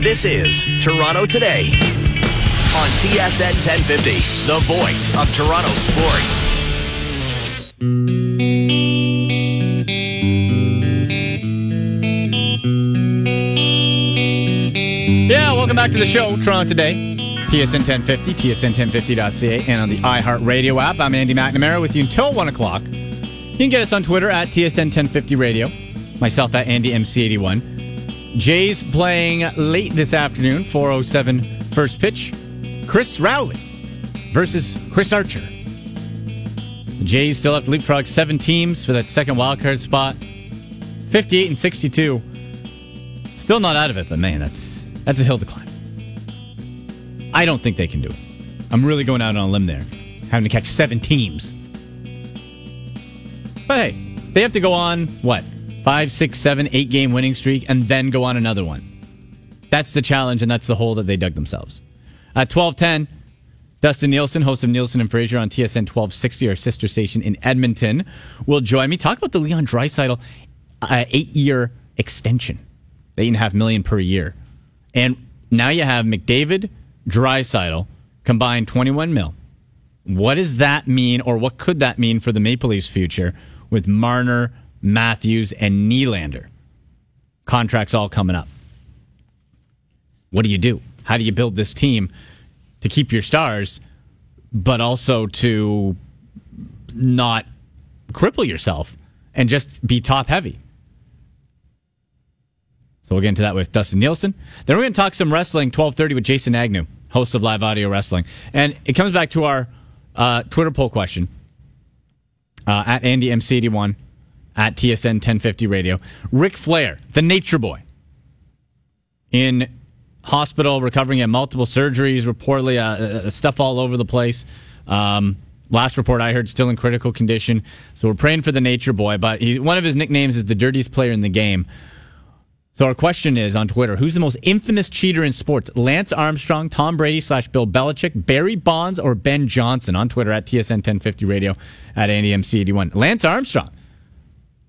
This is Toronto Today on TSN 1050, the voice of Toronto sports. Yeah, welcome back to the show, Toronto Today. TSN 1050, TSN1050.ca, and on the iHeartRadio app. I'm Andy McNamara with you until 1 o'clock. You can get us on Twitter at TSN1050 Radio, myself at AndyMC81. Jays playing late this afternoon, 407 first pitch. Chris Rowley versus Chris Archer. The Jays still have to leapfrog seven teams for that second wildcard spot. 58 and 62. Still not out of it, but man, that's that's a hill to climb. I don't think they can do it. I'm really going out on a limb there, having to catch seven teams. But hey, they have to go on what five, six, seven, eight game winning streak, and then go on another one. That's the challenge, and that's the hole that they dug themselves. At twelve ten, Dustin Nielsen, host of Nielsen and Fraser on TSN 1260, our sister station in Edmonton, will join me. Talk about the Leon Draisaitl uh, eight year extension, eight and a half million per year. And now you have McDavid, Draisaitl, combined 21 mil. What does that mean, or what could that mean for the Maple Leafs' future with Marner, Matthews, and Nylander? Contracts all coming up. What do you do? How do you build this team to keep your stars, but also to not cripple yourself and just be top heavy? So we'll get into that with Dustin Nielsen. Then we're going to talk some wrestling, 1230 with Jason Agnew, host of Live Audio Wrestling. And it comes back to our uh, Twitter poll question uh, at AndyMC81 at TSN 1050 Radio. Ric Flair, the nature boy, in hospital recovering at multiple surgeries, reportedly uh, uh, stuff all over the place. Um, last report I heard, still in critical condition. So we're praying for the nature boy. But he, one of his nicknames is the dirtiest player in the game. So our question is on Twitter: Who's the most infamous cheater in sports? Lance Armstrong, Tom Brady slash Bill Belichick, Barry Bonds, or Ben Johnson? On Twitter at TSN 1050 Radio at AndyMC81. Lance Armstrong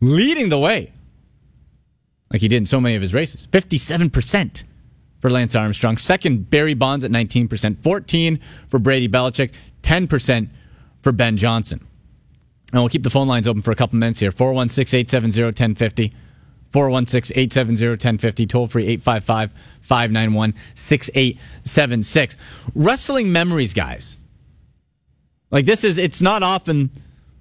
leading the way, like he did in so many of his races. Fifty-seven percent for Lance Armstrong. Second, Barry Bonds at nineteen percent. Fourteen for Brady Belichick. Ten percent for Ben Johnson. And we'll keep the phone lines open for a couple minutes here. 416 870 1050. 416 870 1050, toll free 855 591 6876. Wrestling memories, guys. Like this is, it's not often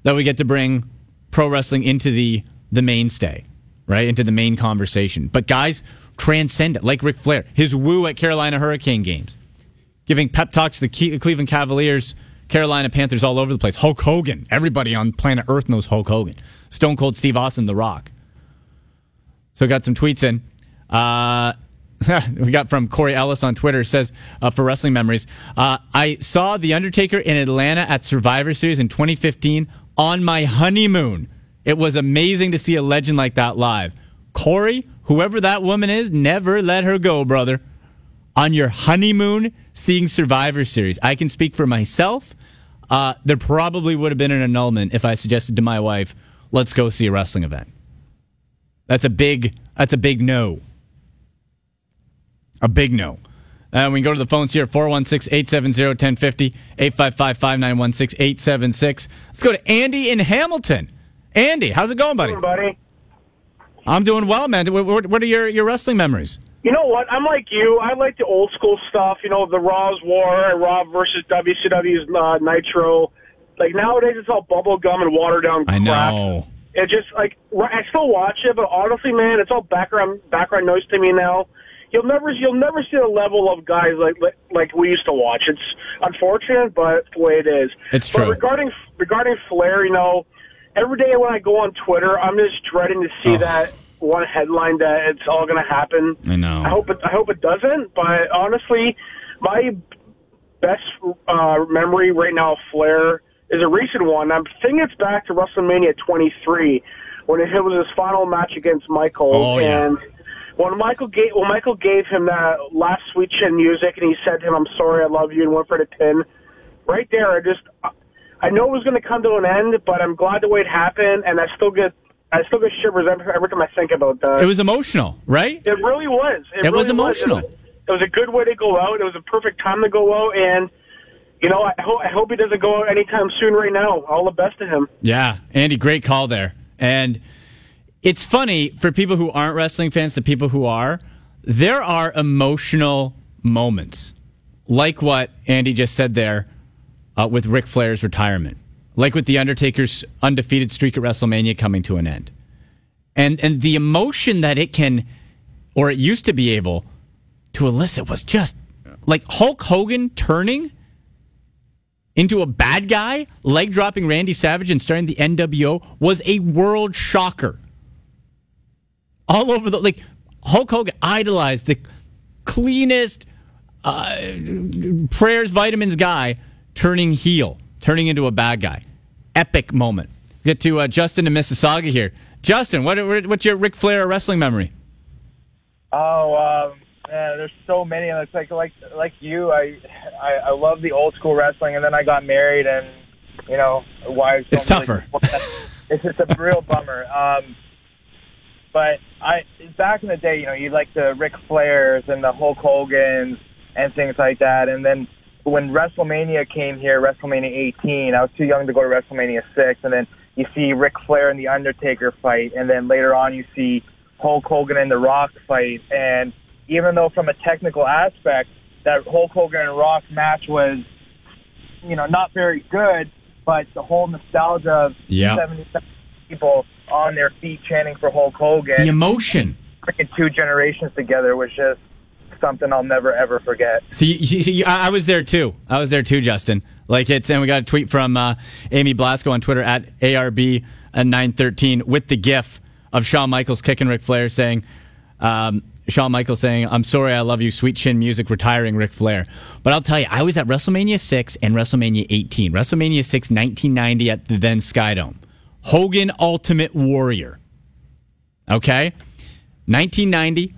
that we get to bring pro wrestling into the, the mainstay, right? Into the main conversation. But guys transcend it, like Ric Flair, his woo at Carolina Hurricane games, giving pep talks to the Cleveland Cavaliers, Carolina Panthers all over the place. Hulk Hogan, everybody on planet Earth knows Hulk Hogan. Stone Cold Steve Austin, The Rock. So got some tweets in. Uh, we got from Corey Ellis on Twitter says uh, for wrestling memories. Uh, I saw the Undertaker in Atlanta at Survivor Series in 2015 on my honeymoon. It was amazing to see a legend like that live. Corey, whoever that woman is, never let her go, brother. On your honeymoon, seeing Survivor Series. I can speak for myself. Uh, there probably would have been an annulment if I suggested to my wife, "Let's go see a wrestling event." That's a big. That's a big no. A big no. Uh, we can go to the phones here 416 870 1050 855 591 6876. Let's go to Andy in Hamilton. Andy, how's it going, buddy? Doing, buddy? I'm doing well, man. What, what are your, your wrestling memories? You know what? I'm like you. I like the old school stuff. You know, the Raw's War, Raw versus WCW's uh, Nitro. Like nowadays, it's all bubble gum and watered down crap. I know. It just like I still watch it, but honestly, man, it's all background background noise to me now. You'll never you'll never see the level of guys like like we used to watch. It's unfortunate, but the way it is. It's but true. regarding regarding Flair, you know, every day when I go on Twitter, I'm just dreading to see Oh. that one headline that it's all going to happen. I know. I hope it. I hope it doesn't. But honestly, my best uh, memory right now of Flair is a recent one. I'm thinking it's back to WrestleMania 23 when it was his final match against Michael. Oh, yeah. And when Michael gave when Michael gave him that last sweet chin music and he said to him, "I'm sorry, I love you," and went for the pin. Right there, I just I know it was going to come to an end, but I'm glad the way it happened, and I still get I still get shivers every, every time I think about that. It was emotional, right? It really was. It, It was really emotional. Was. it was a good way to go out. It was a perfect time to go out, and you know, I, ho- I hope he doesn't go out anytime soon. Right now, all the best to him. Yeah, Andy, great call there. And it's funny for people who aren't wrestling fans, the people who are, there are emotional moments, like what Andy just said there uh, with Ric Flair's retirement, like with the Undertaker's undefeated streak at WrestleMania coming to an end, and and the emotion that it can, or it used to be able to elicit was just like Hulk Hogan turning into a bad guy, leg dropping Randy Savage and starting the NWO was a world shocker. All over the like Hulk Hogan idolized the cleanest uh, prayers vitamins guy turning heel, turning into a bad guy. Epic moment. Get to uh, Justin in Mississauga here. Justin, what, what's your Ric Flair wrestling memory? Oh, um, yeah, there's so many. And It's like like like you. I, I I love the old school wrestling, and then I got married, and you know, wives. It's tougher. Really, it's just a real bummer. Um, but I back in the day, you know, you like the Ric Flairs and the Hulk Hogan's and things like that, and then when WrestleMania came here, WrestleMania 18, I was too young to go to WrestleMania 6, and then you see Ric Flair and the Undertaker fight, and then later on you see Hulk Hogan and The Rock fight, and even though from a technical aspect that Hulk Hogan and Rock match was, you know, not very good, but the whole nostalgia of Yeah. 77 people on their feet chanting for Hulk Hogan, The emotion. freaking two generations together was just something I'll never ever forget. See, you, see, I, I was there too. I was there too, Justin. Like it's, and we got a tweet from uh, Amy Blasco on Twitter at ARB nine thirteen with the GIF of Shawn Michaels kicking Ric Flair, saying, um, Shawn Michaels saying, "I'm sorry, I love you, sweet chin music, retiring Ric Flair." But I'll tell you, I was at WrestleMania six and WrestleMania eighteen. WrestleMania six, 1990 at the then Skydome. Hogan Ultimate Warrior. Okay, 1990.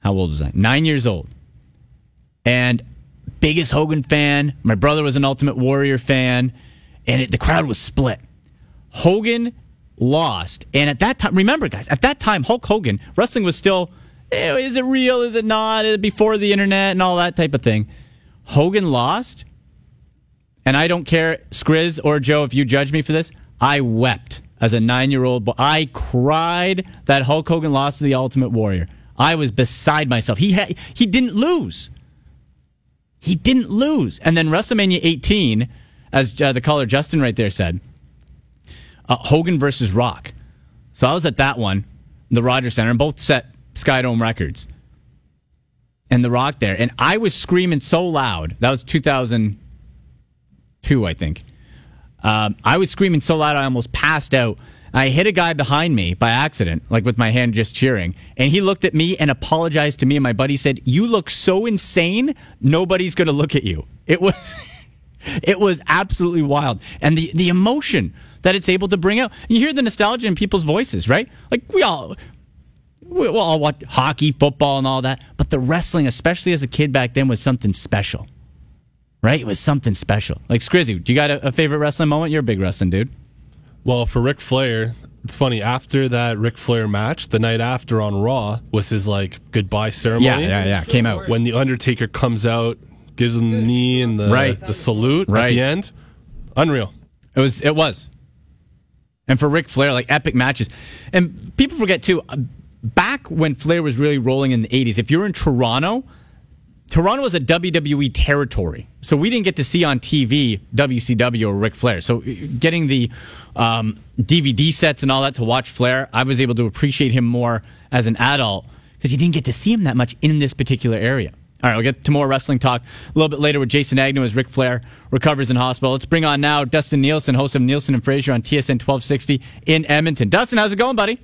How old was I? Nine years old. And biggest Hogan fan. My brother was an Ultimate Warrior fan. And it, the crowd was split. Hogan lost. And at that time, remember, guys, at that time, Hulk Hogan, wrestling was still, eh, is it real? Is it not? Before the internet and all that type of thing. Hogan lost. And I don't care, Skriz or Joe, if you judge me for this. I wept as a nine year old boy. I cried that Hulk Hogan lost to the Ultimate Warrior. I was beside myself. He he didn't lose. He didn't lose. And then WrestleMania 18, as uh, the caller Justin right there said, uh, Hogan versus Rock. So I was at that one, the Rogers Center, and both set Skydome records. And the Rock there, and I was screaming so loud. That was 2002, I think. Um, I was screaming so loud I almost passed out. I hit a guy behind me by accident, like with my hand just cheering, and he looked at me and apologized to me. And my buddy said, "You look so insane. Nobody's going to look at you." It was, it was absolutely wild, and the the emotion that it's able to bring out. You hear the nostalgia in people's voices, right? Like we all. We all watch hockey, football, and all that, but the wrestling, especially as a kid back then, was something special right? It was something special. Like Scrizzy, do you got a, a favorite wrestling moment? You're a big wrestling dude. Well, for Ric Flair, it's funny. After that Ric Flair match, the night after on Raw was his like goodbye ceremony. Yeah, yeah, yeah. Came out. When the Undertaker comes out, gives him the knee and the Right. the salute at the end. Unreal. It was. It was. And for Ric Flair, like epic matches, and people forget too. uh, Back when Flair was really rolling in the '80s, if you're in Toronto, Toronto was a WWE territory, so we didn't get to see on TV WCW or Ric Flair. So uh, getting the um, DVD sets and all that to watch Flair, I was able to appreciate him more as an adult because you didn't get to see him that much in this particular area. All right, we'll get to more wrestling talk a little bit later with Jason Agnew as Ric Flair recovers in hospital. Let's bring on now Dustin Nielsen, host of Nielsen and Frazier on TSN 1260 in Edmonton. Dustin, how's it going, buddy?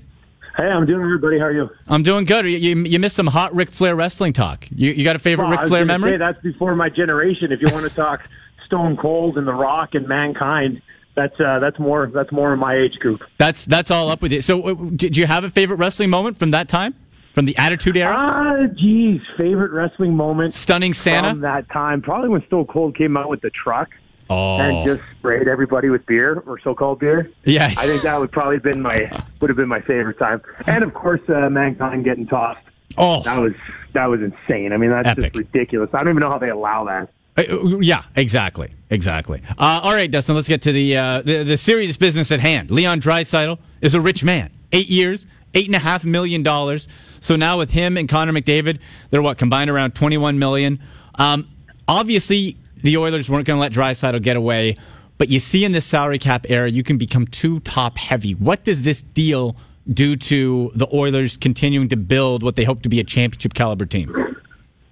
Hey, I'm doing right, buddy. How are you? I'm doing good. You, you, you missed some hot Ric Flair wrestling talk. You, you got a favorite Well, Ric Flair memory? Say that's before my generation. If you want to talk Stone Cold and The Rock and Mankind, that's uh, that's more that's more in my age group. That's that's all up with you. So, uh, did you have a favorite wrestling moment from that time, from the Attitude Era? Ah, geez, favorite wrestling moment Stunning Santa. from that time probably when Stone Cold came out with the truck oh, and just sprayed everybody with beer or so-called beer. yeah. I think that would probably been my would have been my favorite time, and of course, uh, Mankind getting tossed. oh, That was that was insane. I mean, that's Epic. just ridiculous. I don't even know how they allow that. Uh, yeah, exactly, exactly. Uh, all right, Dustin, let's get to the, uh, the the serious business at hand. Leon Draisaitl is a rich man. Eight years, eight and a half million dollars. So now with him and Connor McDavid, they're what combined around twenty one million. Um, obviously, the Oilers weren't going to let Draisaitl get away, but you see in this salary cap era, you can become too top heavy. What does this deal do to the Oilers continuing to build what they hope to be a championship caliber team?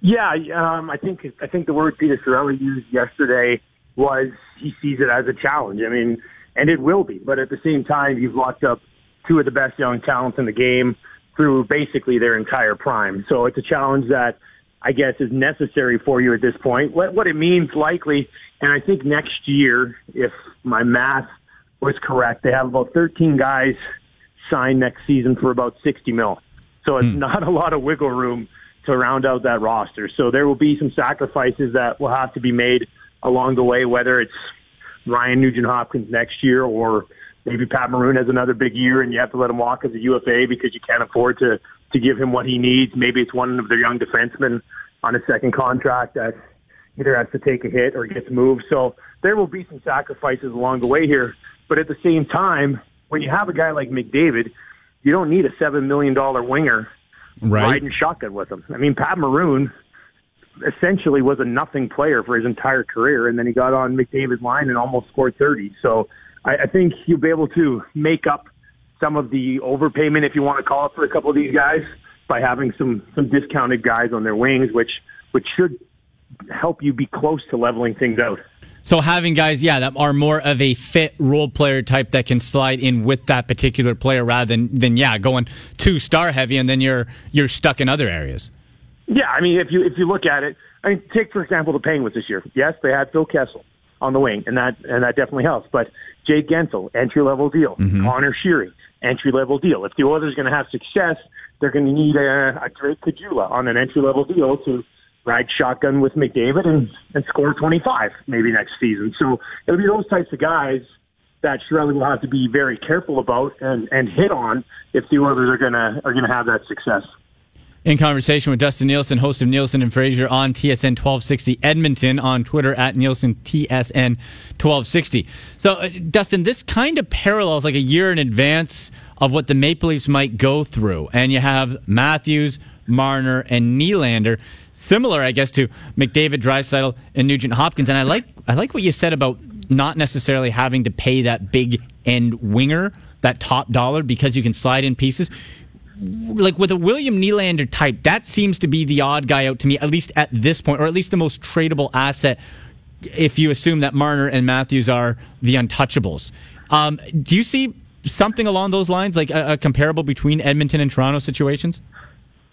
Yeah, um, I think I think the word Peter Chiarelli used yesterday was he sees it as a challenge. I mean, and it will be, but at the same time, you've locked up two of the best young talents in the game through basically their entire prime. So it's a challenge that I guess is necessary for you at this point. What what it means likely, and I think next year, if my math was correct, they have about 13 guys signed next season for about 60 mil. So it's hmm. not a lot of wiggle room to round out that roster. So there will be some sacrifices that will have to be made along the way, whether it's Ryan Nugent Hopkins next year or maybe Pat Maroon has another big year and you have to let him walk as a UFA because you can't afford to to give him what he needs. Maybe it's one of their young defensemen on a second contract that either has to take a hit or gets moved. So there will be some sacrifices along the way here. But at the same time, when you have a guy like McDavid, you don't need a seven million dollar winger right. riding shotgun with him. I mean, Pat Maroon essentially was a nothing player for his entire career, and then he got on McDavid's line and almost scored 30. So I, I think you'll be able to make up some of the overpayment, if you want to call it, for a couple of these guys by having some some discounted guys on their wings, which which should help you be close to leveling things out. So having guys, yeah, that are more of a fit role player type that can slide in with that particular player rather than than yeah going too star heavy and then you're you're stuck in other areas. Yeah, I mean, if you if you look at it, I mean, take for example the Penguins this year. Yes, they had Phil Kessel on the wing, and that and that definitely helps. But Jake Guentzel, entry level deal. Mm-hmm. Connor Sheary, entry level deal. If the Oilers are going to have success, they're going to need a, a Drake Caggiula on an entry level deal to ride shotgun with McDavid and, and score 25 maybe next season. So it'll be those types of guys that Chiarelli will have to be very careful about and, and hit on if the Oilers are gonna are gonna have that success. In conversation with Dustin Nielsen, host of Nielsen and Frazier on TSN 1260 Edmonton, on Twitter at Nielsen TSN 1260. So, uh, Dustin, this kind of parallels like a year in advance of what the Maple Leafs might go through. And you have Matthews, Marner, and Nylander. Similar, I guess, to McDavid, Draisaitl, and Nugent Hopkins. And I like I like what you said about not necessarily having to pay that big end winger, that top dollar, because you can slide in pieces like with a William Nylander type, that seems to be the odd guy out to me, at least at this point, or at least the most tradable asset. If you assume that Marner and Matthews are the untouchables, um, do you see something along those lines, like a, a comparable between Edmonton and Toronto situations?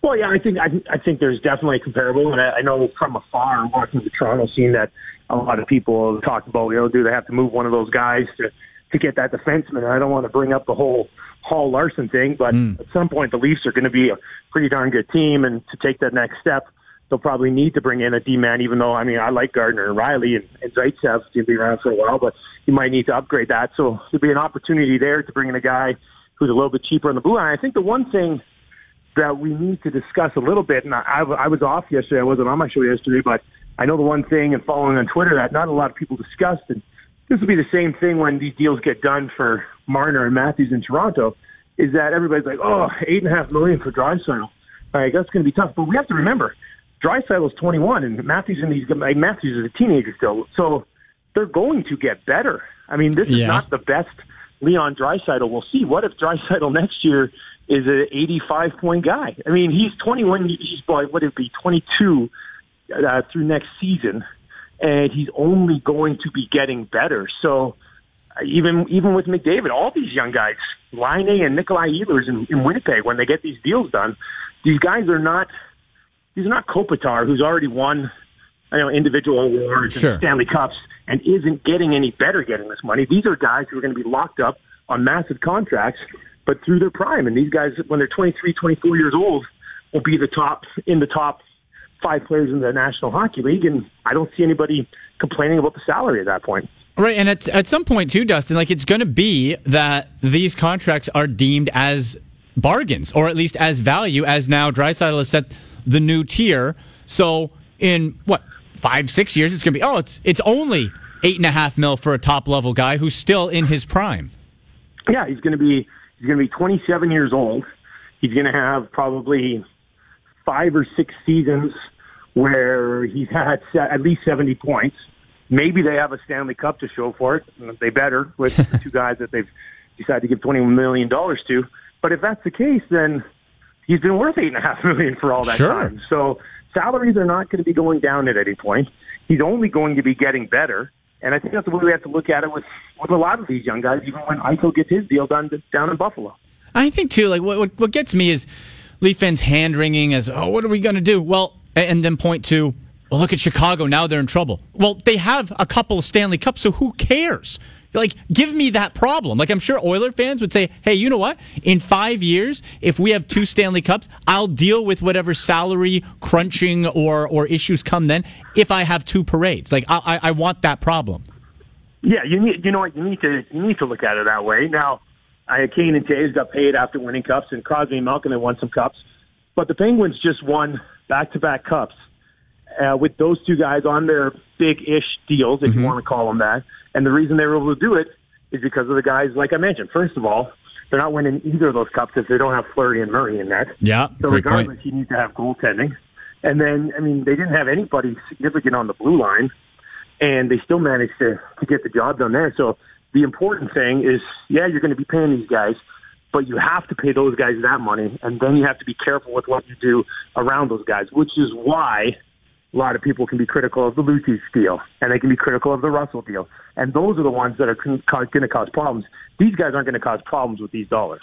Well, yeah, I think I, I think there's definitely a comparable, and I, I know from afar watching the Toronto scene that a lot of people talked about. You know, do they have to move one of those guys to to get that defenseman? I don't want to bring up the whole Hall Larsson thing, but hmm. at some point the Leafs are going to be a pretty darn good team, and to take that next step, they'll probably need to bring in a D man. Even though I mean I like Gardiner and Rielly and, and Zaitsev to be around for a while, but you might need to upgrade that. So there'll be an opportunity there to bring in a guy who's a little bit cheaper on the blue line. I think the one thing that we need to discuss a little bit. And I, I, I was off yesterday. I wasn't on my show yesterday, but I know the one thing and following on Twitter that not a lot of people discussed, and this will be the same thing when these deals get done for Marner and Matthews in Toronto, is that everybody's like, oh, eight and a half million for Draisaitl. Like, that's going to be tough. But we have to remember, Draisaitl is 21, and Matthews and these like, Matthews is a teenager still, so they're going to get better. I mean, this is Yeah. not the best Leon Draisaitl. We'll see. What if Dreisaitl next year is an 85 point guy? I mean, he's 21. He's boy, what would it be 22 uh, through next season, and he's only going to be getting better. So even even with McDavid, all these young guys, Laine and Nikolai Ehlers in, in Winnipeg, when they get these deals done, these guys are not. These are not Kopitar, who's already won, you know, individual awards Sure. and Stanley Cups, and isn't getting any better getting this money. These are guys who are going to be locked up on massive contracts, but through their prime. And these guys, when they're 23, 24 years old, will be the top in the top five players in the National Hockey League. And I don't see anybody complaining about the salary at that point. Right, and at at some point too, Dustin, like it's going to be that these contracts are deemed as bargains, or at least as value, as now Draisaitl has set the new tier. So in what five, six years, it's going to be oh, it's it's only eight and a half mil for a top level guy who's still in his prime. Yeah, he's going to be he's going to be 27 years old. He's going to have probably five or six seasons where he's had at least 70 points. Maybe they have a Stanley Cup to show for it. They better with the two guys that they've decided to give 20 million dollars to. But if that's the case, then he's been worth eight and a half million for all that Sure. time. So salaries are not going to be going down at any point. He's only going to be getting better. And I think that's the way we have to look at it with, with a lot of these young guys, even when Eichel gets his deal done down in Buffalo. I think too. Like what what, what gets me is Leaf fans hand wringing as oh, what are we going to do? Well, and then point to well, look at Chicago now they're in trouble. Well, they have a couple of Stanley Cups, so who cares? Like, give me that problem. Like, I'm sure Oiler fans would say, hey, you know what? In five years, if we have two Stanley Cups, I'll deal with whatever salary crunching or, or issues come then if I have two parades. Like, I, I, I want that problem. Yeah, you need you know what you need to you need to look at it that way. Now, Kane and Toews got paid after winning cups, and Crosby and Malkin they won some cups, but the Penguins just won back to back cups uh, with those two guys on their big ish deals, if you want to call them that. And the reason they were able to do it is because of the guys, like I mentioned. First of all, they're not winning either of those cups if they don't have Fleury and Murray in that. Yeah, So great point. regardless, you need to have goaltending. And then, I mean, they didn't have anybody significant on the blue line, and they still managed to, to get the job done there. So the important thing is, yeah, you're going to be paying these guys, but you have to pay those guys that money, and then you have to be careful with what you do around those guys, which is why a lot of people can be critical of the Lucic deal, and they can be critical of the Russell deal. And those are the ones that are going to cause problems. These guys aren't going to cause problems with these dollars.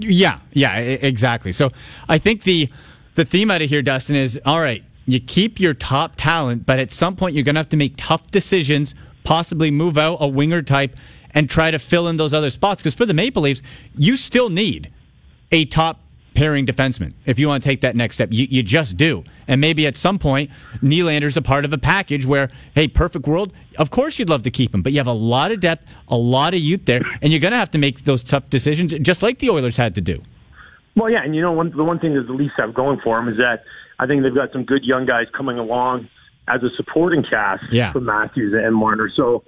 Yeah, yeah, exactly. So I think the the theme out of here, Dustin, is all right. You keep your top talent, but at some point you're going to have to make tough decisions, possibly move out a winger type, and try to fill in those other spots. Because for the Maple Leafs, you still need a top pairing defenseman if you want to take that next step. You, you just do. And maybe at some point, Nylander's a part of a package where, hey, perfect world, of course you'd love to keep him, but you have a lot of depth, a lot of youth there, and you're going to have to make those tough decisions, just like the Oilers had to do. Well, yeah, and you know, one, the one thing that the Leafs have going for them is that I think they've got some good young guys coming along as a supporting cast Yeah. for Matthews and Marner. So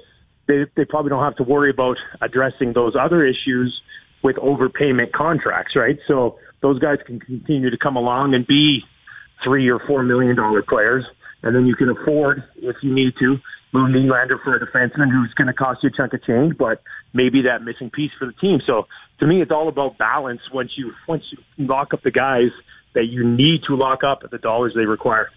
they they probably don't have to worry about addressing those other issues with overpayment contracts, right? So those guys can continue to come along and be three or four million dollar players, and then you can afford, if you need to, move Nylander for a defenseman who's going to cost you a chunk of change, but maybe that missing piece for the team. So to me, it's all about balance. Once you once you lock up the guys that you need to lock up at the dollars they require.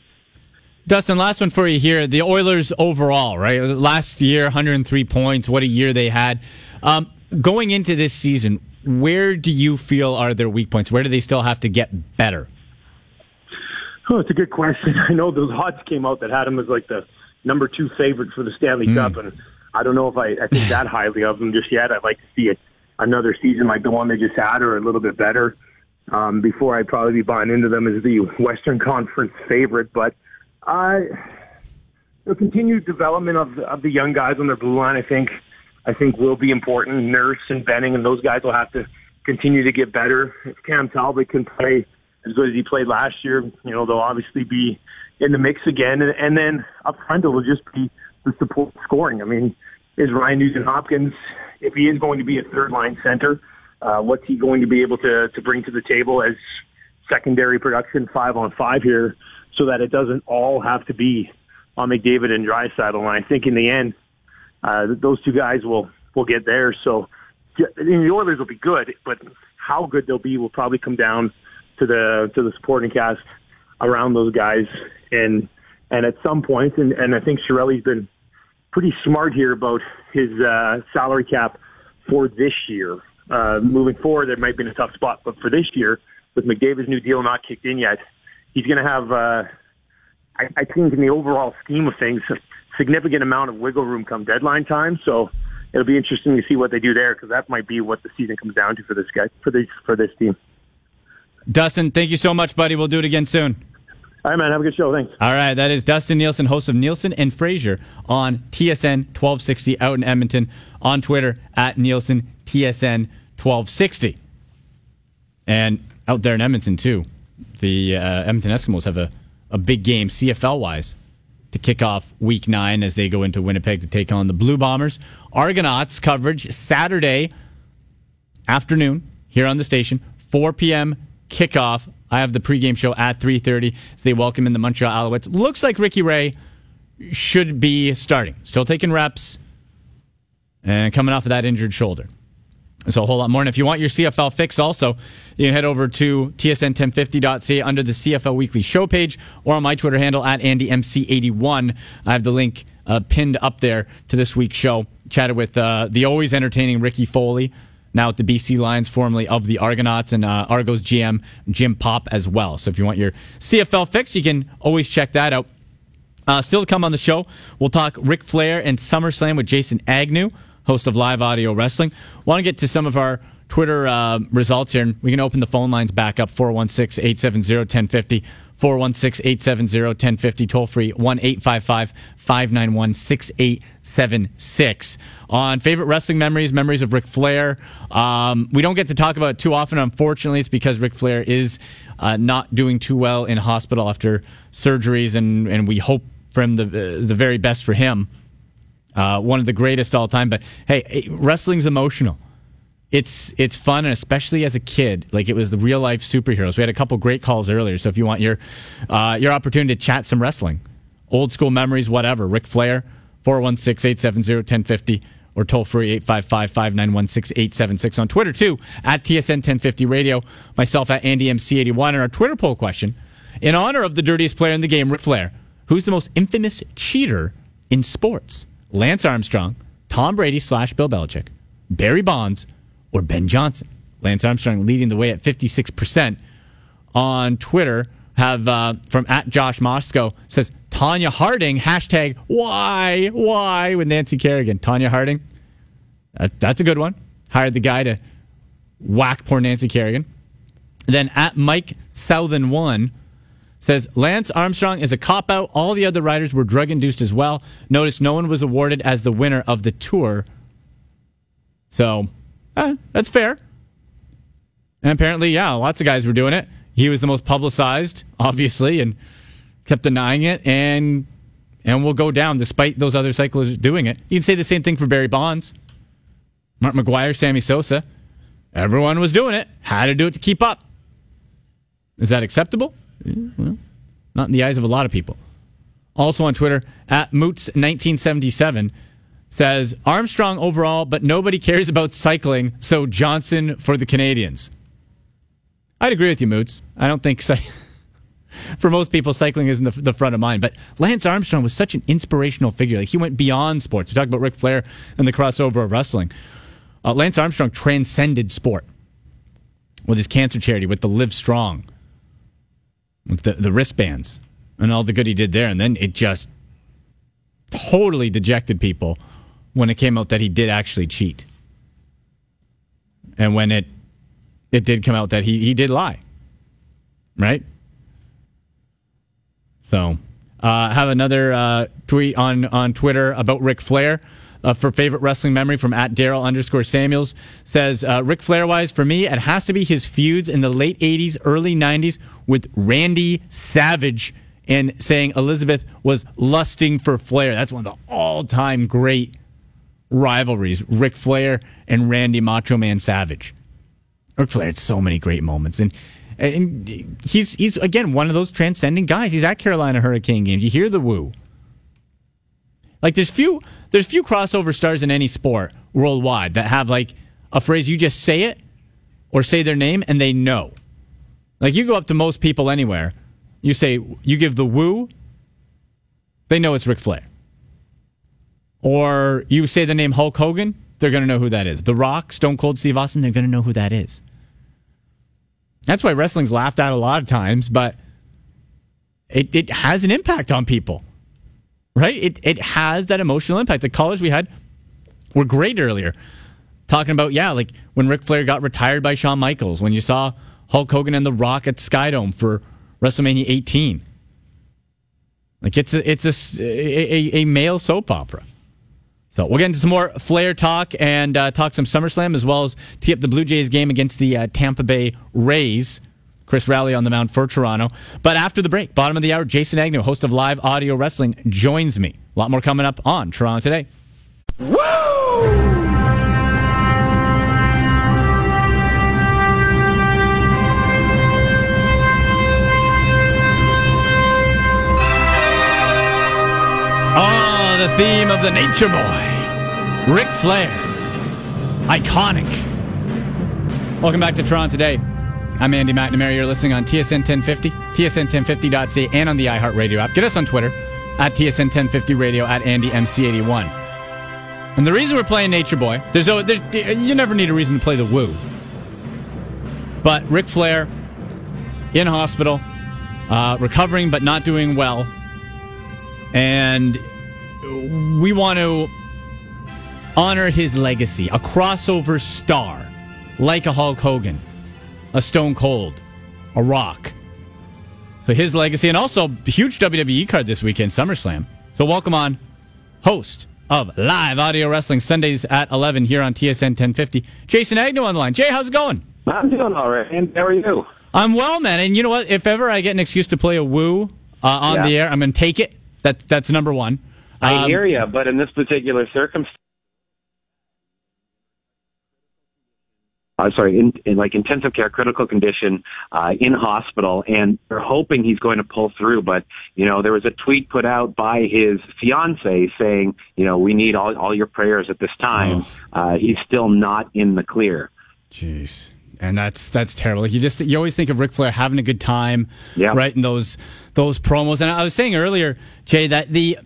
Dustin, last one for you here. The Oilers overall, right? Last year, 103 points. What a year they had. Um, going into this season, where do you feel are their weak points? Where do they still have to get better? Oh, it's a good question. I know those odds came out that had them as like the number two favorite for the Stanley Cup, and I don't know if I, I think that highly of them just yet. I'd like to see it another season like the one they just had, or a little bit better. Um, before I'd probably be buying into them as the Western Conference favorite, but uh, the continued development of of the young guys on their blue line, I think, I think will be important. Nurse and Benning and those guys will have to continue to get better. If Cam Talbot can play as good as he played last year, you know they'll obviously be in the mix again. And, and then up front, it will just be the support scoring. I mean, is Ryan Nugent Hopkins, if he is going to be a third line center, uh, what's he going to be able to to bring to the table as secondary production five on five here, so that it doesn't all have to be on McDavid and Draisaitl. And I think in the end, uh, those two guys will will get there. So I the Oilers will be good, but how good they'll be will probably come down to the to the supporting cast around those guys. And and at some point, and, and I think Chiarelli's been pretty smart here about his uh, salary cap for this year. Uh, moving forward, there might be in a tough spot, but for this year, with McDavid's new deal not kicked in yet, he's going to have. Uh, I, I think in the overall scheme of things, a significant amount of wiggle room come deadline time. So it'll be interesting to see what they do there because that might be what the season comes down to for this guy for this for this team. Dustin, thank you so much, buddy. We'll do it again soon. All right, man. Have a good show. Thanks. All right, that is Dustin Nielsen, host of Nielsen and Frazier on TSN 1260 out in Edmonton. On Twitter at Nielsen TSN 1260. And out there in Edmonton, too. The uh, Edmonton Eskimos have a, a big game CFL wise to kick off week nine as they go into Winnipeg to take on the Blue Bombers. Argonauts coverage Saturday afternoon here on the station, 4 p.m. kickoff. I have the pregame show at 3:30 as they welcome in the Montreal Alouettes. Looks like Ricky Ray should be starting, still taking reps, and coming off of that injured shoulder. So a whole lot more. And if you want your CFL fix also, you can head over to tsn1050.ca under the CFL Weekly show page or on my Twitter handle at AndyMC81. I have the link uh, pinned up there to this week's show. Chatted with uh, the always entertaining Ricky Foley, now at the BC Lions, formerly of the Argonauts, and uh, Argos GM Jim Popp as well. So if you want your CFL fix, you can always check that out. Uh, still to come on the show, we'll talk Ric Flair and SummerSlam with Jason Agnew host of Live Audio Wrestling. Want to get to some of our Twitter uh, results here, and we can open the phone lines back up 416 870 1050. 416 870 1050, toll free 1 855 591 6876. On favorite wrestling memories, memories of Ric Flair. Um, we don't get to talk about it too often, unfortunately. It's because Ric Flair is uh, not doing too well in hospital after surgeries, and, and we hope for him the, the very best for him. Uh, one of the greatest all time. But hey, wrestling's emotional. It's it's fun, and especially as a kid, like it was the real life superheroes. We had a couple great calls earlier, so if you want your uh, your opportunity to chat some wrestling, old school memories, whatever, Ric Flair, 416-870-1050 or toll free 855-591-6876 on Twitter too at TSN 1050 Radio. Myself at Andy MC81 and our Twitter poll question in honor of the dirtiest player in the game, Ric Flair. Who's the most infamous cheater in sports? Lance Armstrong, Tom Brady slash Bill Belichick, Barry Bonds, or Ben Johnson. Lance Armstrong leading the way at 56%. On Twitter, have uh, from at Josh Moscow says Tonya Harding, hashtag why, why with Nancy Kerrigan. Tonya Harding, that, that's a good one. Hired the guy to whack poor Nancy Kerrigan. Then at Mike Southern one says Lance Armstrong is a cop out. All the other riders were drug induced as well. Notice no one was awarded as the winner of the tour. So, eh, that's fair. And apparently, yeah, lots of guys were doing it. He was the most publicized, obviously, and kept denying it, and and will go down despite those other cyclists doing it. You can say the same thing for Barry Bonds, Mark McGwire, Sammy Sosa. Everyone was doing it. Had to do it to keep up. Is that acceptable? Well, not in the eyes of a lot of people. Also on Twitter, at Moots1977 says Armstrong overall, but nobody cares about cycling, so Johnson for the Canadians. I'd agree with you, Moots. I don't think for most people cycling isn't the, the, front of mind, but Lance Armstrong was such an inspirational figure. Like he went beyond sports. We talked about Ric Flair and the crossover of wrestling. Uh, Lance Armstrong transcended sport with his cancer charity, with the Live Strong the, the wristbands and all the good he did there. And then it just totally dejected people when it came out that he did actually cheat. And when it it did come out that he, he did lie. Right? So uh, have another uh, tweet on, on Twitter about Ric Flair uh, for favorite wrestling memory from at Daryl underscore Samuels says uh, Ric Flair wise for me it has to be his feuds in the late '80s, early '90s with Randy Savage and saying Elizabeth was lusting for Flair. That's one of the all time great rivalries. Ric Flair and Randy Macho Man Savage. Ric Flair had so many great moments and. And he's he's again one of those transcending guys. He's at Carolina Hurricane games. You hear the woo. Like there's few there's few crossover stars in any sport worldwide that have like a phrase you just say it or say their name and they know. Like you go up to most people anywhere, you say you give the woo, they know it's Ric Flair. Or you say the name Hulk Hogan, they're going to know who that is. The Rock, Stone Cold Steve Austin, they're going to know who that is. That's why wrestling's laughed at a lot of times, but it, it has an impact on people right? It, it has that emotional impact. The callers we had were great earlier, talking about, yeah, like when Ric Flair got retired by Shawn Michaels, when you saw Hulk Hogan and The Rock at Skydome for WrestleMania 18. Like it's a, it's a, a, a male soap opera. So we'll get into some more Flair talk and uh, talk some SummerSlam as well as tee up the Blue Jays game against the uh, Tampa Bay Rays. Chris Rowley on the mound for Toronto. But after the break, bottom of the hour, Jason Agnew, host of Live Audio Wrestling, joins me. A lot more coming up on Toronto Today. Oh, the theme of the Nature Boy, Ric Flair. Iconic. Welcome back to Toronto Today. I'm Andy McNamara. You're listening on TSN 1050, TSN1050.ca, and on the iHeartRadio app. Get us on Twitter at TSN 1050 Radio at AndyMC81. And the reason we're playing Nature Boy, there's, a, there, you never need a reason to play the Woo. But Ric Flair in hospital, uh, recovering but not doing well. And we want to honor his legacy, a crossover star like a Hulk Hogan, a Stone Cold, a Rock. So his legacy, and also huge WWE card this weekend, SummerSlam. So welcome on, host of Live Audio Wrestling Sundays at 11 here on TSN 1050, Jason Agnew on the line. Jay, how's it going? I'm doing all right. And how are you? I'm well, man. And you know what? If ever I get an excuse to play a woo uh, on Yeah. the air, I'm going to take it. That, that's number one. I Um, hear you, but in this particular circumstance, uh, sorry, in, in like intensive care, critical condition, uh, in hospital, and they're hoping he's going to pull through. But you know, there was a tweet put out by his fiance saying, you know, we need all all your prayers at this time. Uh, he's still not in the clear. Jeez. And that's that's terrible. Like you just you always think of Ric Flair having a good time, Yeah. right? In those those promos. And I was saying earlier, Jay, that the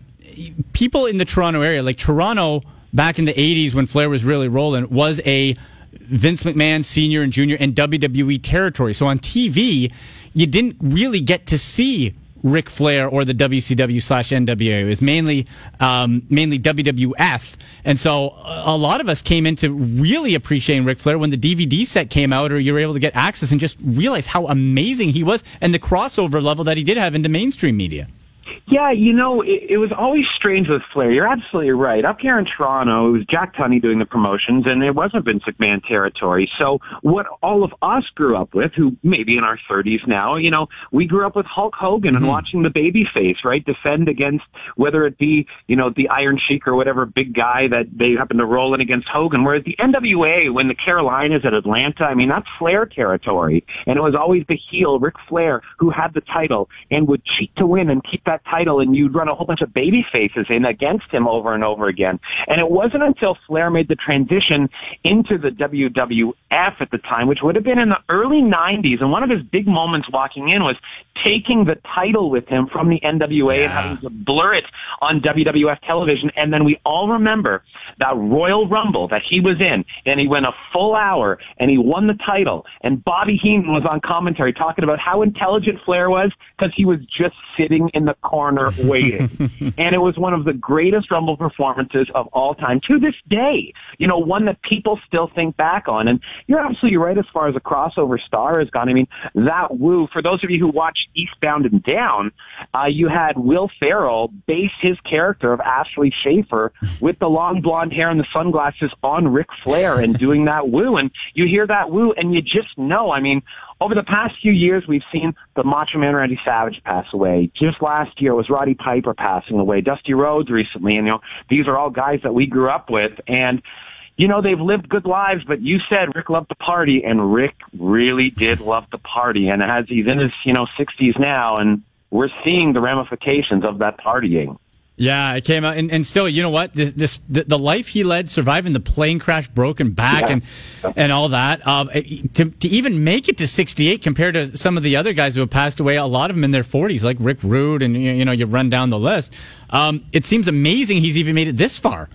people in the Toronto area, like Toronto back in the '80s when Flair was really rolling, was a Vince McMahon senior and junior and WWE territory. So on TV, you didn't really get to see Ric Flair or the WCW slash NWA. It was mainly um, mainly WWF, and so a a lot of us came into really appreciating Ric Flair when the DVD set came out, or you were able to get access and just realize how amazing he was and the crossover level that he did have into mainstream media. Yeah, you know, it, it was always strange with Flair. You're absolutely right. Up here in Toronto, it was Jack Tunney doing the promotions, and it wasn't Vince McMahon territory. So what all of us grew up with, who maybe in our 30s now, you know, we grew up with Hulk Hogan and mm-hmm. watching the babyface, right, defend against whether it be, you know, the Iron Sheik or whatever big guy that they happen to roll in against Hogan. Whereas the NWA, when the Carolinas at Atlanta, I mean, that's Flair territory. And it was always the heel, Ric Flair, who had the title and would cheat to win and keep that title. And you'd run a whole bunch of baby faces in against him over and over again. And it wasn't until Flair made the transition into the WWF at the time, which would have been in the early 90s. And one of his big moments walking in was taking the title with him from the NWA and having to blur it on WWF television. And then we all remember that Royal Rumble that he was in, and he went a full hour and he won the title. And Bobby Heenan was on commentary talking about how intelligent Flair was because he was just sitting in the corner waiting. and it was one of the greatest Rumble performances of all time to this day. You know, one that people still think back on. And you're absolutely right as far as a crossover star has gone. I mean, that woo, for those of you who watched Eastbound and Down, uh, you had Will Ferrell base his character of Ashley Schaeffer with the long blonde hair and the sunglasses on Ric Flair and doing that woo. And you hear that woo and you just know, I mean, over the past few years, we've seen the Macho Man Randy Savage pass away. Just last year was Roddy Piper passing away. Dusty Rhodes recently, and you know these are all guys that we grew up with, and you know they've lived good lives. But you said Ric loved the party, and Ric really did love the party. And as he's in his you know 60s now, and we're seeing the ramifications of that partying. Yeah, it came out, and, and still, you know what? This, this the, the life he led, surviving the plane crash, broken back, Yeah. and and all that. Um, to to even make it to sixty eight, compared to some of the other guys who have passed away, a lot of them in their forties, like Rick Rude, and you you know, you run down the list. Um, it seems amazing he's even made it this far.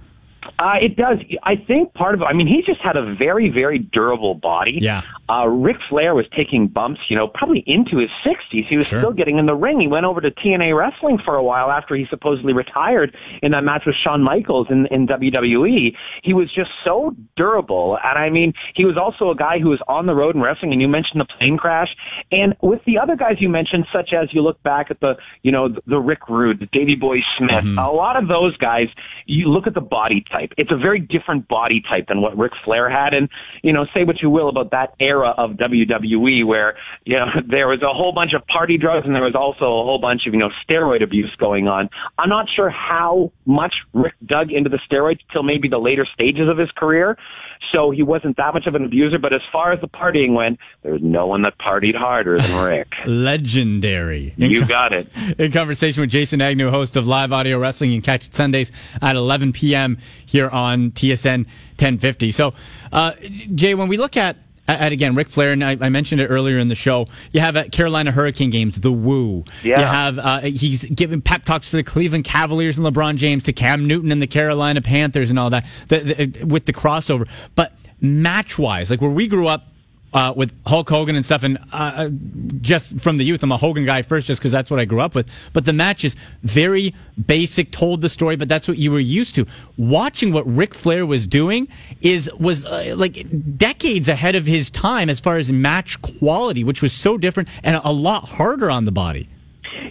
Uh, it does. I think part of it, I mean, he just had a very, very durable body. Yeah. Uh, Ric Flair was taking bumps, you know, probably into his 60s. He was Sure. still getting in the ring. He went over to TNA Wrestling for a while after he supposedly retired in that match with Shawn Michaels in, in WWE. He was just so durable. And I mean, he was also a guy who was on the road and wrestling, and you mentioned the plane crash. And with the other guys you mentioned, such as you look back at the, you know, the, the Rick Rude, the Davey Boy Smith, a lot of those guys, you look at the body type. It's a very different body type than what Ric Flair had. And, you know, say what you will about that era of WWE where, you know, there was a whole bunch of party drugs and there was also a whole bunch of, you know, steroid abuse going on. I'm not sure how much Ric dug into the steroids till maybe the later stages of his career. So he wasn't that much of an abuser. But as far as the partying went, there was no one that partied harder than Ric. Legendary. In You co- got it. In conversation with Jason Agnew, host of Live Audio Wrestling. You can catch it Sundays at 11 p.m. here on TSN 1050. So, uh, Jay, when we look at at again, Ric Flair, and I, I mentioned it earlier in the show. You have at Carolina Hurricane games, the Woo. Yeah. You have uh, he's giving pep talks to the Cleveland Cavaliers and LeBron James, to Cam Newton and the Carolina Panthers, and all that the, the, with the crossover. But match wise, like where we grew up, uh, with Hulk Hogan and stuff, and uh, just from the youth, I'm a Hogan guy first, just because that's what I grew up with. But the match is very basic, told the story, but that's what you were used to. Watching what Ric Flair was doing is was uh, like decades ahead of his time as far as match quality, which was so different and a lot harder on the body.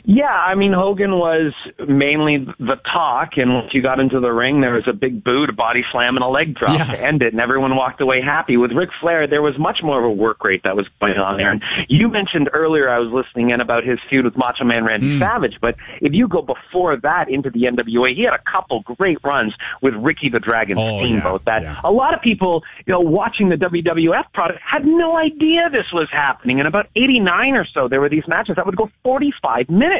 Yeah, I mean Hogan was mainly the talk, and once you got into the ring, there was a big boot, a body slam, and a leg drop Yeah. to end it, and everyone walked away happy. With Ric Flair, there was much more of a work rate that was going on there. And you mentioned earlier, I was listening in about his feud with Macho Man Randy hmm. Savage, but if you go before that into the NWA, he had a couple great runs with Ricky the Dragon Oh, Steamboat. yeah, that yeah. a lot of people, you know, watching the WWF product had no idea this was happening. And about 89 or so, there were these matches that would go 45 minutes.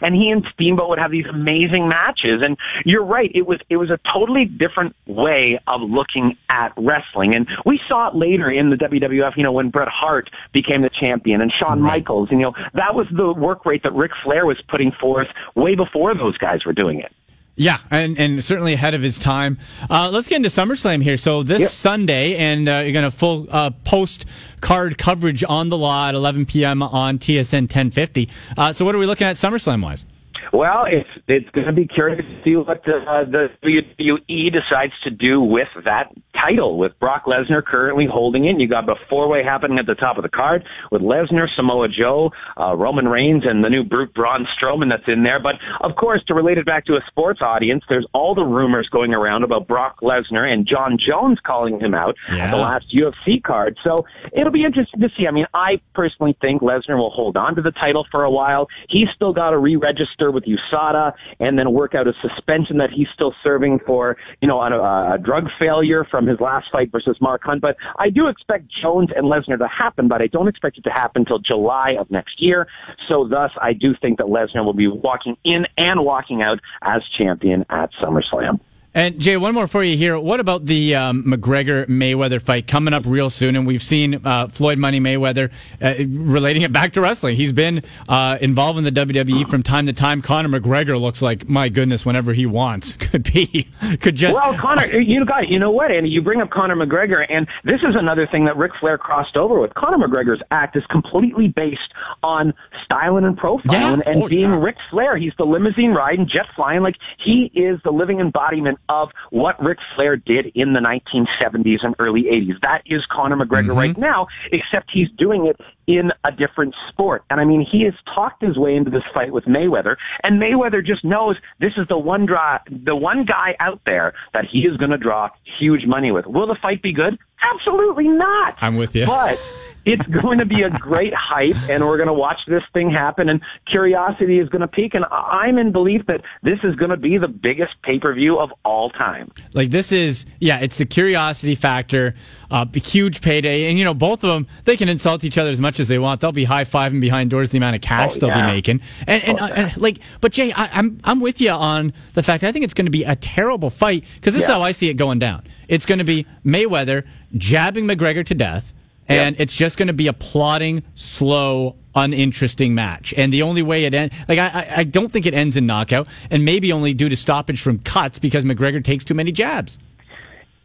And he and Steamboat would have these amazing matches. And you're right, it was, it was a totally different way of looking at wrestling. And we saw it later in the WWF, you know, when Bret Hart became the champion and Shawn Michaels, and, you know, that was the work rate that Ric Flair was putting forth way before those guys were doing it. Yeah, and, and certainly ahead of his time. Uh, let's get into SummerSlam here. So this Yep. Sunday, and uh, you're going to full uh, post card coverage on the law at 11 p.m. on TSN 1050. Uh, so what are we looking at SummerSlam wise? Well, it's it's going to be curious to see what the, uh, the WWE decides to do with that title. With Brock Lesnar currently holding it, you got the four way happening at the top of the card with Lesnar, Samoa Joe, uh, Roman Reigns, and the new brute Braun Strowman that's in there. But of course, to relate it back to a sports audience, there's all the rumors going around about Brock Lesnar and Jon Jones calling him out at the last UFC card. So it'll be interesting to see. I mean, I personally think Lesnar will hold on to the title for a while. He's still got to re-register with USADA and then work out a suspension that he's still serving for, you know, on a, a drug failure from his last fight versus Mark Hunt. But I do expect Jones and Lesnar to happen, but I don't expect it to happen until July of next year. So thus, I do think that Lesnar will be walking in and walking out as champion at SummerSlam. And Jay, one more for you here. What about the um, McGregor Mayweather fight coming up real soon? And we've seen uh, Floyd Money Mayweather uh, relating it back to wrestling. He's been uh, involved in the WWE from time to time. Conor McGregor looks like my goodness, whenever he wants, could be could just Well, Conor, you got you know what, Andy? You bring up Conor McGregor, and this is another thing that Ric Flair crossed over with. Conor McGregor's act is completely based on styling and profiling Yeah. and Oh, being yeah. Ric Flair. He's the limousine ride and jet flying. Like he is the living embodiment of what Ric Flair did in the 1970s and early 80s. That is Conor McGregor Mm-hmm. right now, except he's doing it in a different sport. And I mean, he has talked his way into this fight with Mayweather, and Mayweather just knows this is the one draw, the one guy out there that he is going to draw huge money with. Will the fight be good? Absolutely not. I'm with you. But it's going to be a great hype, and we're going to watch this thing happen, and curiosity is going to peak. And I'm in belief that this is going to be the biggest pay per view of all time. Like this is, yeah, it's the curiosity factor, uh, a huge payday, and you know both of them they can insult each other as much as they want. They'll be high fiving behind doors the amount of cash Oh, they'll be making, and and, Oh, uh, and like, but Jay, I, I'm I'm with you on the fact I think it's going to be a terrible fight because this is how I see it going down. It's going to be Mayweather jabbing McGregor to death. And Yep. it's just going to be a plodding, slow, uninteresting match. And the only way it ends, like I, I, I don't think it ends in knockout, and maybe only due to stoppage from cuts because McGregor takes too many jabs.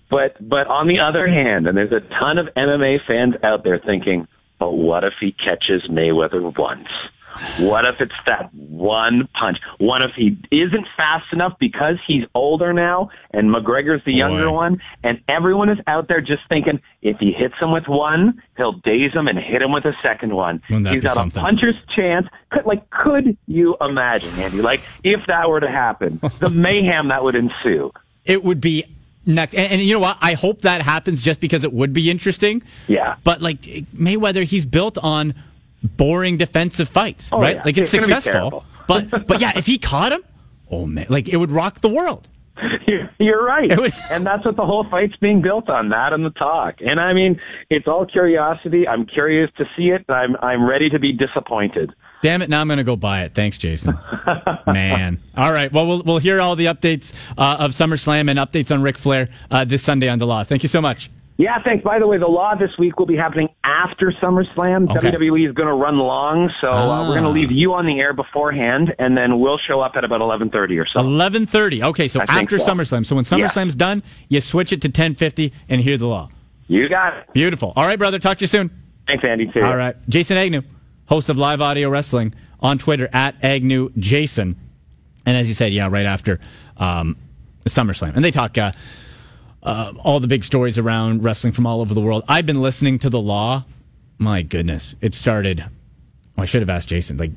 But but on the other hand, and there's a ton of MMA fans out there thinking, but what if he catches Mayweather once? What if it's that one punch? What if he isn't fast enough because he's older now and McGregor's the younger one and everyone is out there just thinking if he hits him with one, he'll daze him and hit him with a second one. Wouldn't that He's be got something? a puncher's chance. Could, like, could you imagine, Andy? Like, if that were to happen, the mayhem that would ensue. It would be next. And, and you know what? I hope that happens just because it would be interesting. Yeah. But like Mayweather, he's built on boring defensive fights, Oh, right? yeah. Like it's, It's successful. But but yeah, if he caught him, oh man, like it would rock the world. You're, you're right. Would- and that's what the whole fight's being built on, that and the talk. And I mean, it's all curiosity. I'm curious to see it. I'm, I'm ready to be disappointed. Damn it! Now I'm going to go buy it. Thanks, Jason. Man. All right. Well, we'll we'll hear all the updates uh, of SummerSlam and updates on Ric Flair uh, this Sunday on the Law. Thank you so much. Yeah, thanks. By the way, the law this week will be happening after SummerSlam. Okay. WWE is going to run long, so uh, we're going to Ah. leave you on the air beforehand, and then we'll show up at about 11:30 or so. Eleven thirty. Okay, so I after so. SummerSlam. So when SummerSlam's done, you switch it to ten fifty and hear the Law. You got it. Beautiful. All right, brother. Talk to you soon. Thanks, Andy. Too. All right. Jason Agnew, host of Live Audio Wrestling on Twitter at Agnew Jason. And as you said, yeah, right after um, SummerSlam. And they talk uh, uh, all the big stories around wrestling from all over the world. I've been listening to The Law. My goodness. It started, oh, I should have asked Jason, like,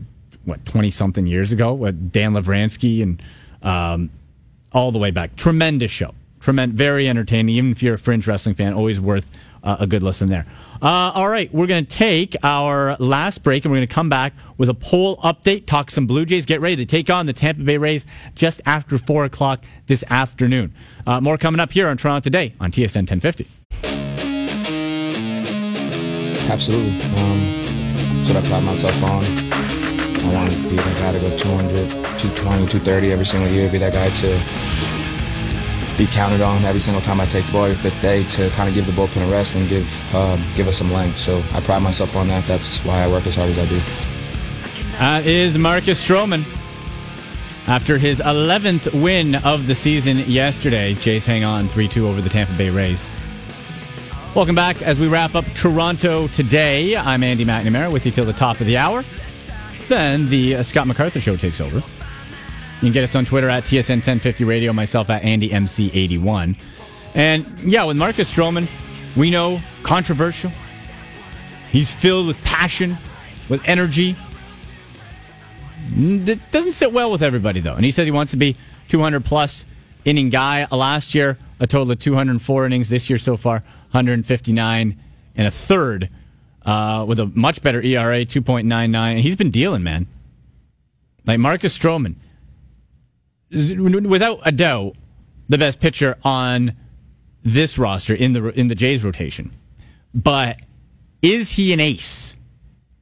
what, 20 something years ago with Dan Lovranski and um, all the way back. Tremendous show. Tremendous, very entertaining. Even if you're a fringe wrestling fan, always worth uh, a good listen there. Uh, all right, we're going to take our last break and we're going to come back with a poll update, talk some Blue Jays, get ready to take on the Tampa Bay Rays just after 4 o'clock this afternoon. Uh, more coming up here on Toronto Today on TSN 1050. Absolutely. Um, that's what I pride myself on. I want to be that guy to go 200, 220, 230 every single year, be that guy to be counted on every single time I take the ball every fifth day to kind of give the bullpen a rest and give um, give us some length. So I pride myself on that. That's why I work as hard as I do. That is Marcus Stroman. After his 11th win of the season yesterday, Jays hang on 3 2 over the Tampa Bay Rays. Welcome back as we wrap up Toronto today. I'm Andy McNamara with you till the top of the hour. Then the uh, Scott MacArthur Show takes over. You can get us on Twitter at TSN 1050 Radio, myself at AndyMC81. And yeah, with Marcus Stroman, we know controversial. He's filled with passion, with energy. It doesn't sit well with everybody though. And he said he wants to be 200 plus inning guy. Uh, Last year, a total of 204 innings. This year so far, 159 and a third, uh, with a much better ERA, 2.99. And he's been dealing, man. Like Marcus Stroman, without a doubt, the best pitcher on this roster in the in the Jays rotation. But is he an ace?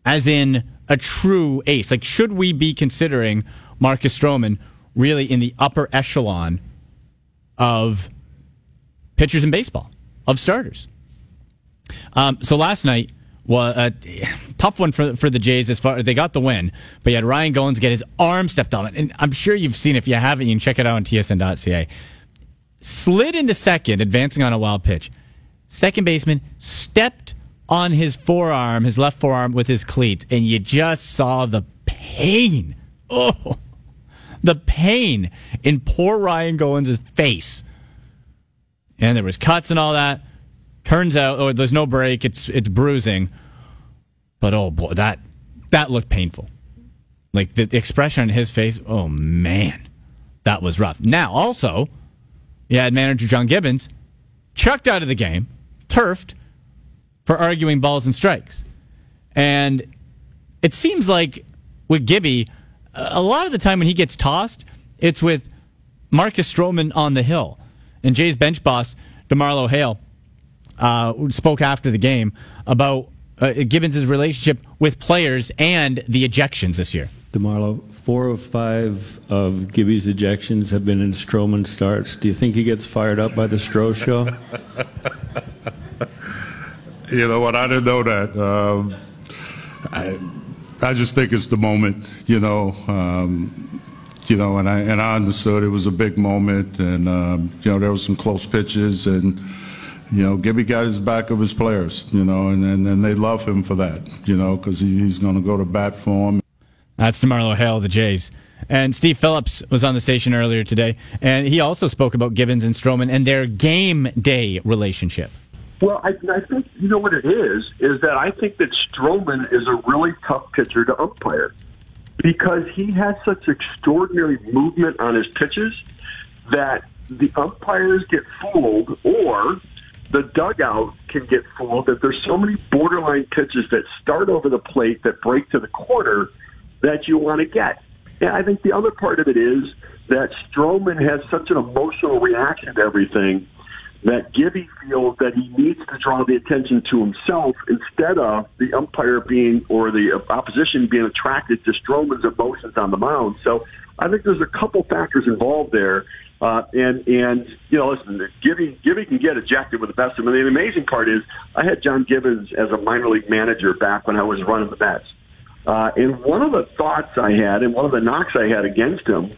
As in a true ace? Like, should we be considering Marcus Stroman really in the upper echelon of pitchers in baseball, of starters? Um, so last night was a uh, tough one for for the Jays. As far they got the win, but you had Ryan Goins get his arm stepped on, and I'm sure you've seen. If you haven't, you can check it out on TSN.ca. Slid into second, advancing on a wild pitch. Second baseman stepped on his forearm, his left forearm, with his cleats, and you just saw the pain. Oh, the pain in poor Ryan Goins' face. And there was cuts and all that. Turns out, oh, there's no break. It's it's bruising. But oh boy, that that looked painful. Like the, expression on his face. Oh man, that was rough. Now also, you had manager John Gibbons chucked out of the game, turfed for arguing balls and strikes. And it seems like with Gibby, a lot of the time when he gets tossed, it's with Marcus Stroman on the hill. And Jay's bench boss, DeMarlo Hale, uh, spoke after the game about uh, Gibbons' relationship with players and the ejections this year. DeMarlo, four of five of Gibby's ejections have been in Stroman starts. Do you think he gets fired up by the Stro show? You know what? I didn't know that. Um, I, I just think it's the moment, you know. Um, you know, and I and I understood it was a big moment, and um, you know there was some close pitches, and you know Gibby got his back of his players, you know, and and, and they love him for that, you know, because he, he's going to go to bat for him. That's DeMarlo Hale, the Jays. And Steve Phillips was on the station earlier today, and he also spoke about Gibbons and Stroman and their game day relationship. Well, I, I think you know what it is. Is that I think that Stroman is a really tough pitcher to umpire because he has such extraordinary movement on his pitches that the umpires get fooled or the dugout can get fooled that there's so many borderline pitches that start over the plate that break to the corner that you want to get. And I think the other part of it is that Stroman has such an emotional reaction to everything that Gibby feels that he needs to draw the attention to himself instead of the umpire being or the opposition being attracted to Stroman's emotions on the mound. So I think there's a couple factors involved there. Uh, and and you know, listen, Gibby Gibby can get ejected with the best of them. And the amazing part is, I had John Gibbons as a minor league manager back when I was running the Mets. Uh, and one of the thoughts I had, and one of the knocks I had against him,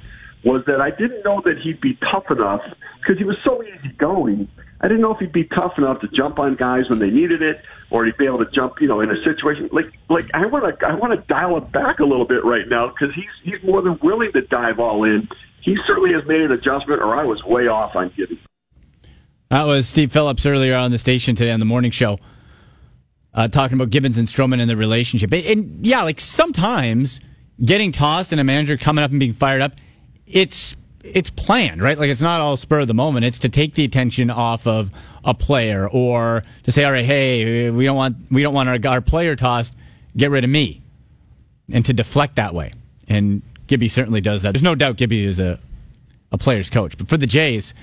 was that I didn't know that he'd be tough enough because he was so easygoing. I didn't know if he'd be tough enough to jump on guys when they needed it, or he'd be able to jump, you know, in a situation like like I want to I want to dial it back a little bit right now because he's he's more than willing to dive all in. He certainly has made an adjustment, or I was way off on Gibby. That was Steve Phillips earlier on the station today on the morning show, uh, talking about Gibbons and Stroman and the relationship. And, and yeah, like sometimes getting tossed and a manager coming up and being fired up it's it's planned, right? Like it's not all spur of the moment. It's to take the attention off of a player or to say, all right, hey, we don't want we don't want our, our player tossed. Get rid of me, and to deflect that way. And Gibby certainly does that. There's no doubt Gibby is a a player's coach, but for the Jays,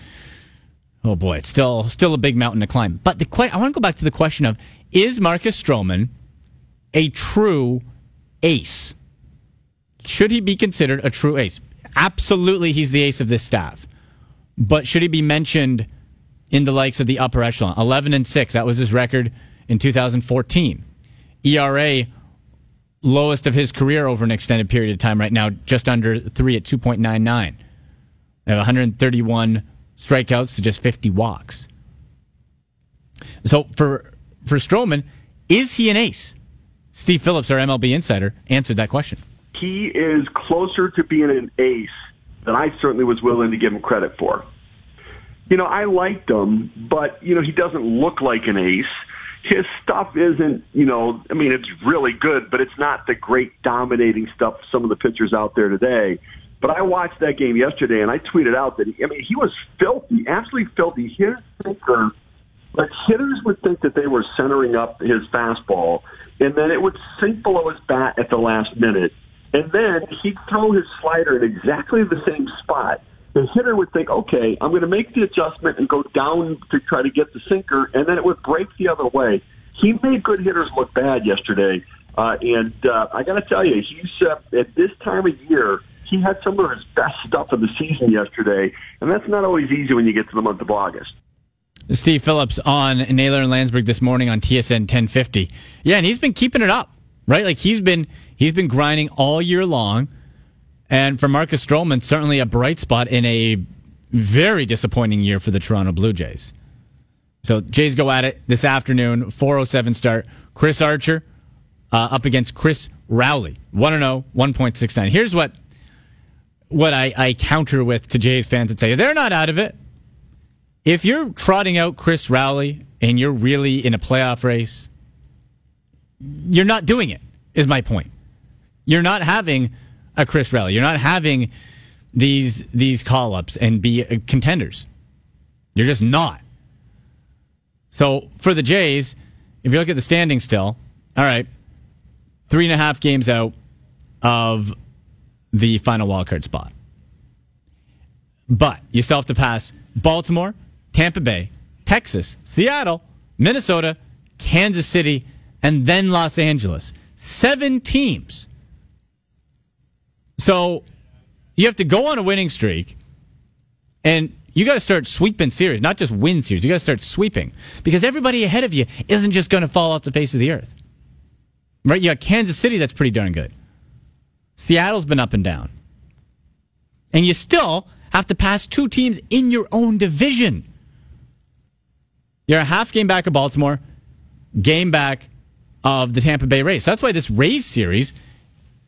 oh boy, it's still still a big mountain to climb. But the I want to go back to the question of is Marcus Stroman a true ace? Should he be considered a true ace? absolutely he's the ace of this staff. But should he be mentioned in the likes of the upper echelon? 11 and 6, that was his record in 2014. ERA lowest of his career over an extended period of time right now, just under 3 at 2.99. 131 strikeouts to just 50 walks. So for for Stroman, is he an ace? Steve Phillips, our MLB insider, answered that question he is closer to being an ace than I certainly was willing to give him credit for. You know, I liked him, but, you know, he doesn't look like an ace. His stuff isn't, you know, I mean, it's really good, but it's not the great dominating stuff some of the pitchers out there today. But I watched that game yesterday, and I tweeted out that, he, I mean, he was filthy, absolutely filthy. His sinker, like hitters would think that they were centering up his fastball, and then it would sink below his bat at the last minute and then he'd throw his slider in exactly the same spot. The hitter would think, okay, I'm going to make the adjustment and go down to try to get the sinker, and then it would break the other way. He made good hitters look bad yesterday. Uh, and uh, I got to tell you, he's uh, at this time of year, he had some of his best stuff of the season yesterday, and that's not always easy when you get to the month of August. Steve Phillips on Naylor and Landsberg this morning on TSN 1050. Yeah, and he's been keeping it up, right? Like he's been He's been grinding all year long. And for Marcus Stroman, certainly a bright spot in a very disappointing year for the Toronto Blue Jays. So Jays go at it this afternoon, 407 start. Chris Archer uh, up against Chris Rowley, 1 0, 1.69. Here's what what I, I counter with to Jays fans and say they're not out of it. If you're trotting out Chris Rowley and you're really in a playoff race, you're not doing it, is my point. You're not having a Chris Rowley. You're not having these these call ups and be uh, contenders. You're just not. So for the Jays, if you look at the standing still, all right, three and a half games out of the final wildcard spot. But you still have to pass Baltimore, Tampa Bay, Texas, Seattle, Minnesota, Kansas City, and then Los Angeles. Seven teams so you have to go on a winning streak, and you got to start sweeping series, not just win series. You got to start sweeping because everybody ahead of you isn't just going to fall off the face of the earth. Right? You got Kansas City that's pretty darn good. Seattle's been up and down. And you still have to pass two teams in your own division. You're a half game back of Baltimore, game back of the Tampa Bay Rays. That's why this Rays series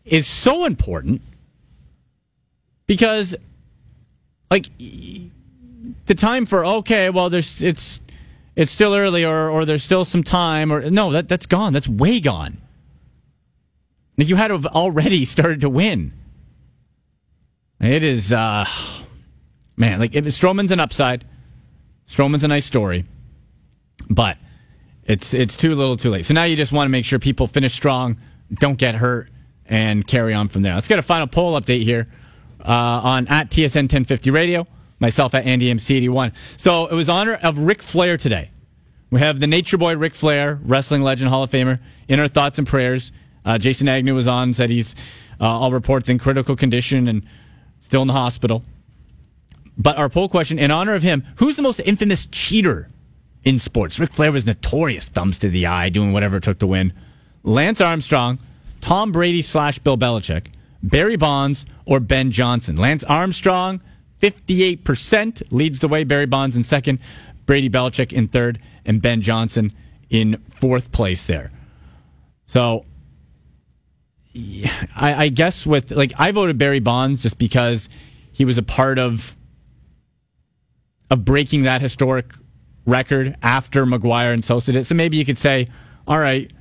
is so important because like the time for okay, well, there's it's it's still early or or there's still some time or no, that that's gone. That's way gone. Like you had to have already started to win. It is uh Man, like if Stroman's an upside, Stroman's a nice story, but it's it's too little, too late. So now you just want to make sure people finish strong, don't get hurt, and carry on from there. Let's get a final poll update here uh, on at TSN 1050 Radio. Myself at Andy MC81. So it was honor of Ric Flair today. We have the Nature Boy Ric Flair, wrestling legend, Hall of Famer, in our thoughts and prayers. Uh, Jason Agnew was on, said he's uh, all reports in critical condition and still in the hospital. But our poll question, in honor of him, who's the most infamous cheater in sports? Ric Flair was notorious, thumbs to the eye, doing whatever it took to win. Lance Armstrong, Tom Brady slash Bill Belichick, Barry Bonds, or Ben Johnson. Lance Armstrong, 58% leads the way. Barry Bonds in second, Brady Belichick in third, and Ben Johnson in fourth place there. So yeah, I, I guess with like I voted Barry Bonds just because he was a part of of breaking that historic record after McGwire and Sosa did. So maybe you could say, all right,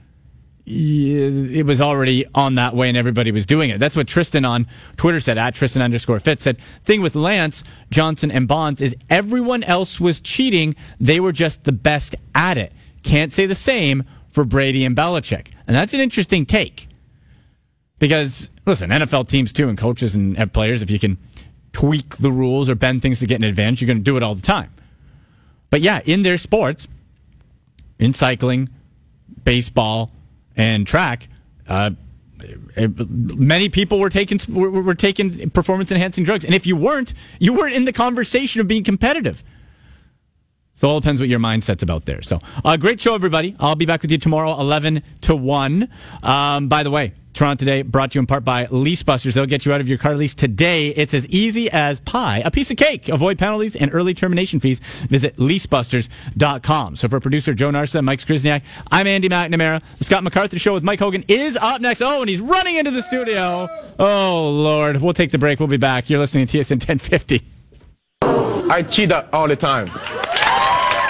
it was already on that way and everybody was doing it. That's what Tristan on Twitter said, at Tristan underscore fit said, thing with Lance, Johnson, and Bonds is everyone else was cheating. They were just the best at it. Can't say the same for Brady and Belichick. And that's an interesting take. Because, listen, NFL teams too, and coaches and players, if you can tweak the rules or bend things to get an advantage, you're going to do it all the time. But yeah, in their sports, in cycling, baseball, and track, uh, many people were taking were, were taking performance enhancing drugs, and if you weren't, you weren't in the conversation of being competitive. So it all depends what your mindset's about there. So, uh, great show, everybody. I'll be back with you tomorrow, 11 to 1. Um, by the way, Toronto Today brought to you in part by Lease Busters. They'll get you out of your car lease today. It's as easy as pie, a piece of cake. Avoid penalties and early termination fees. Visit leasebusters.com. So for producer Joe Narsa, Mike Skrizniak, I'm Andy McNamara. The Scott MacArthur Show with Mike Hogan is up next. Oh, and he's running into the studio. Oh, Lord. We'll take the break. We'll be back. You're listening to TSN 1050. I cheat all the time.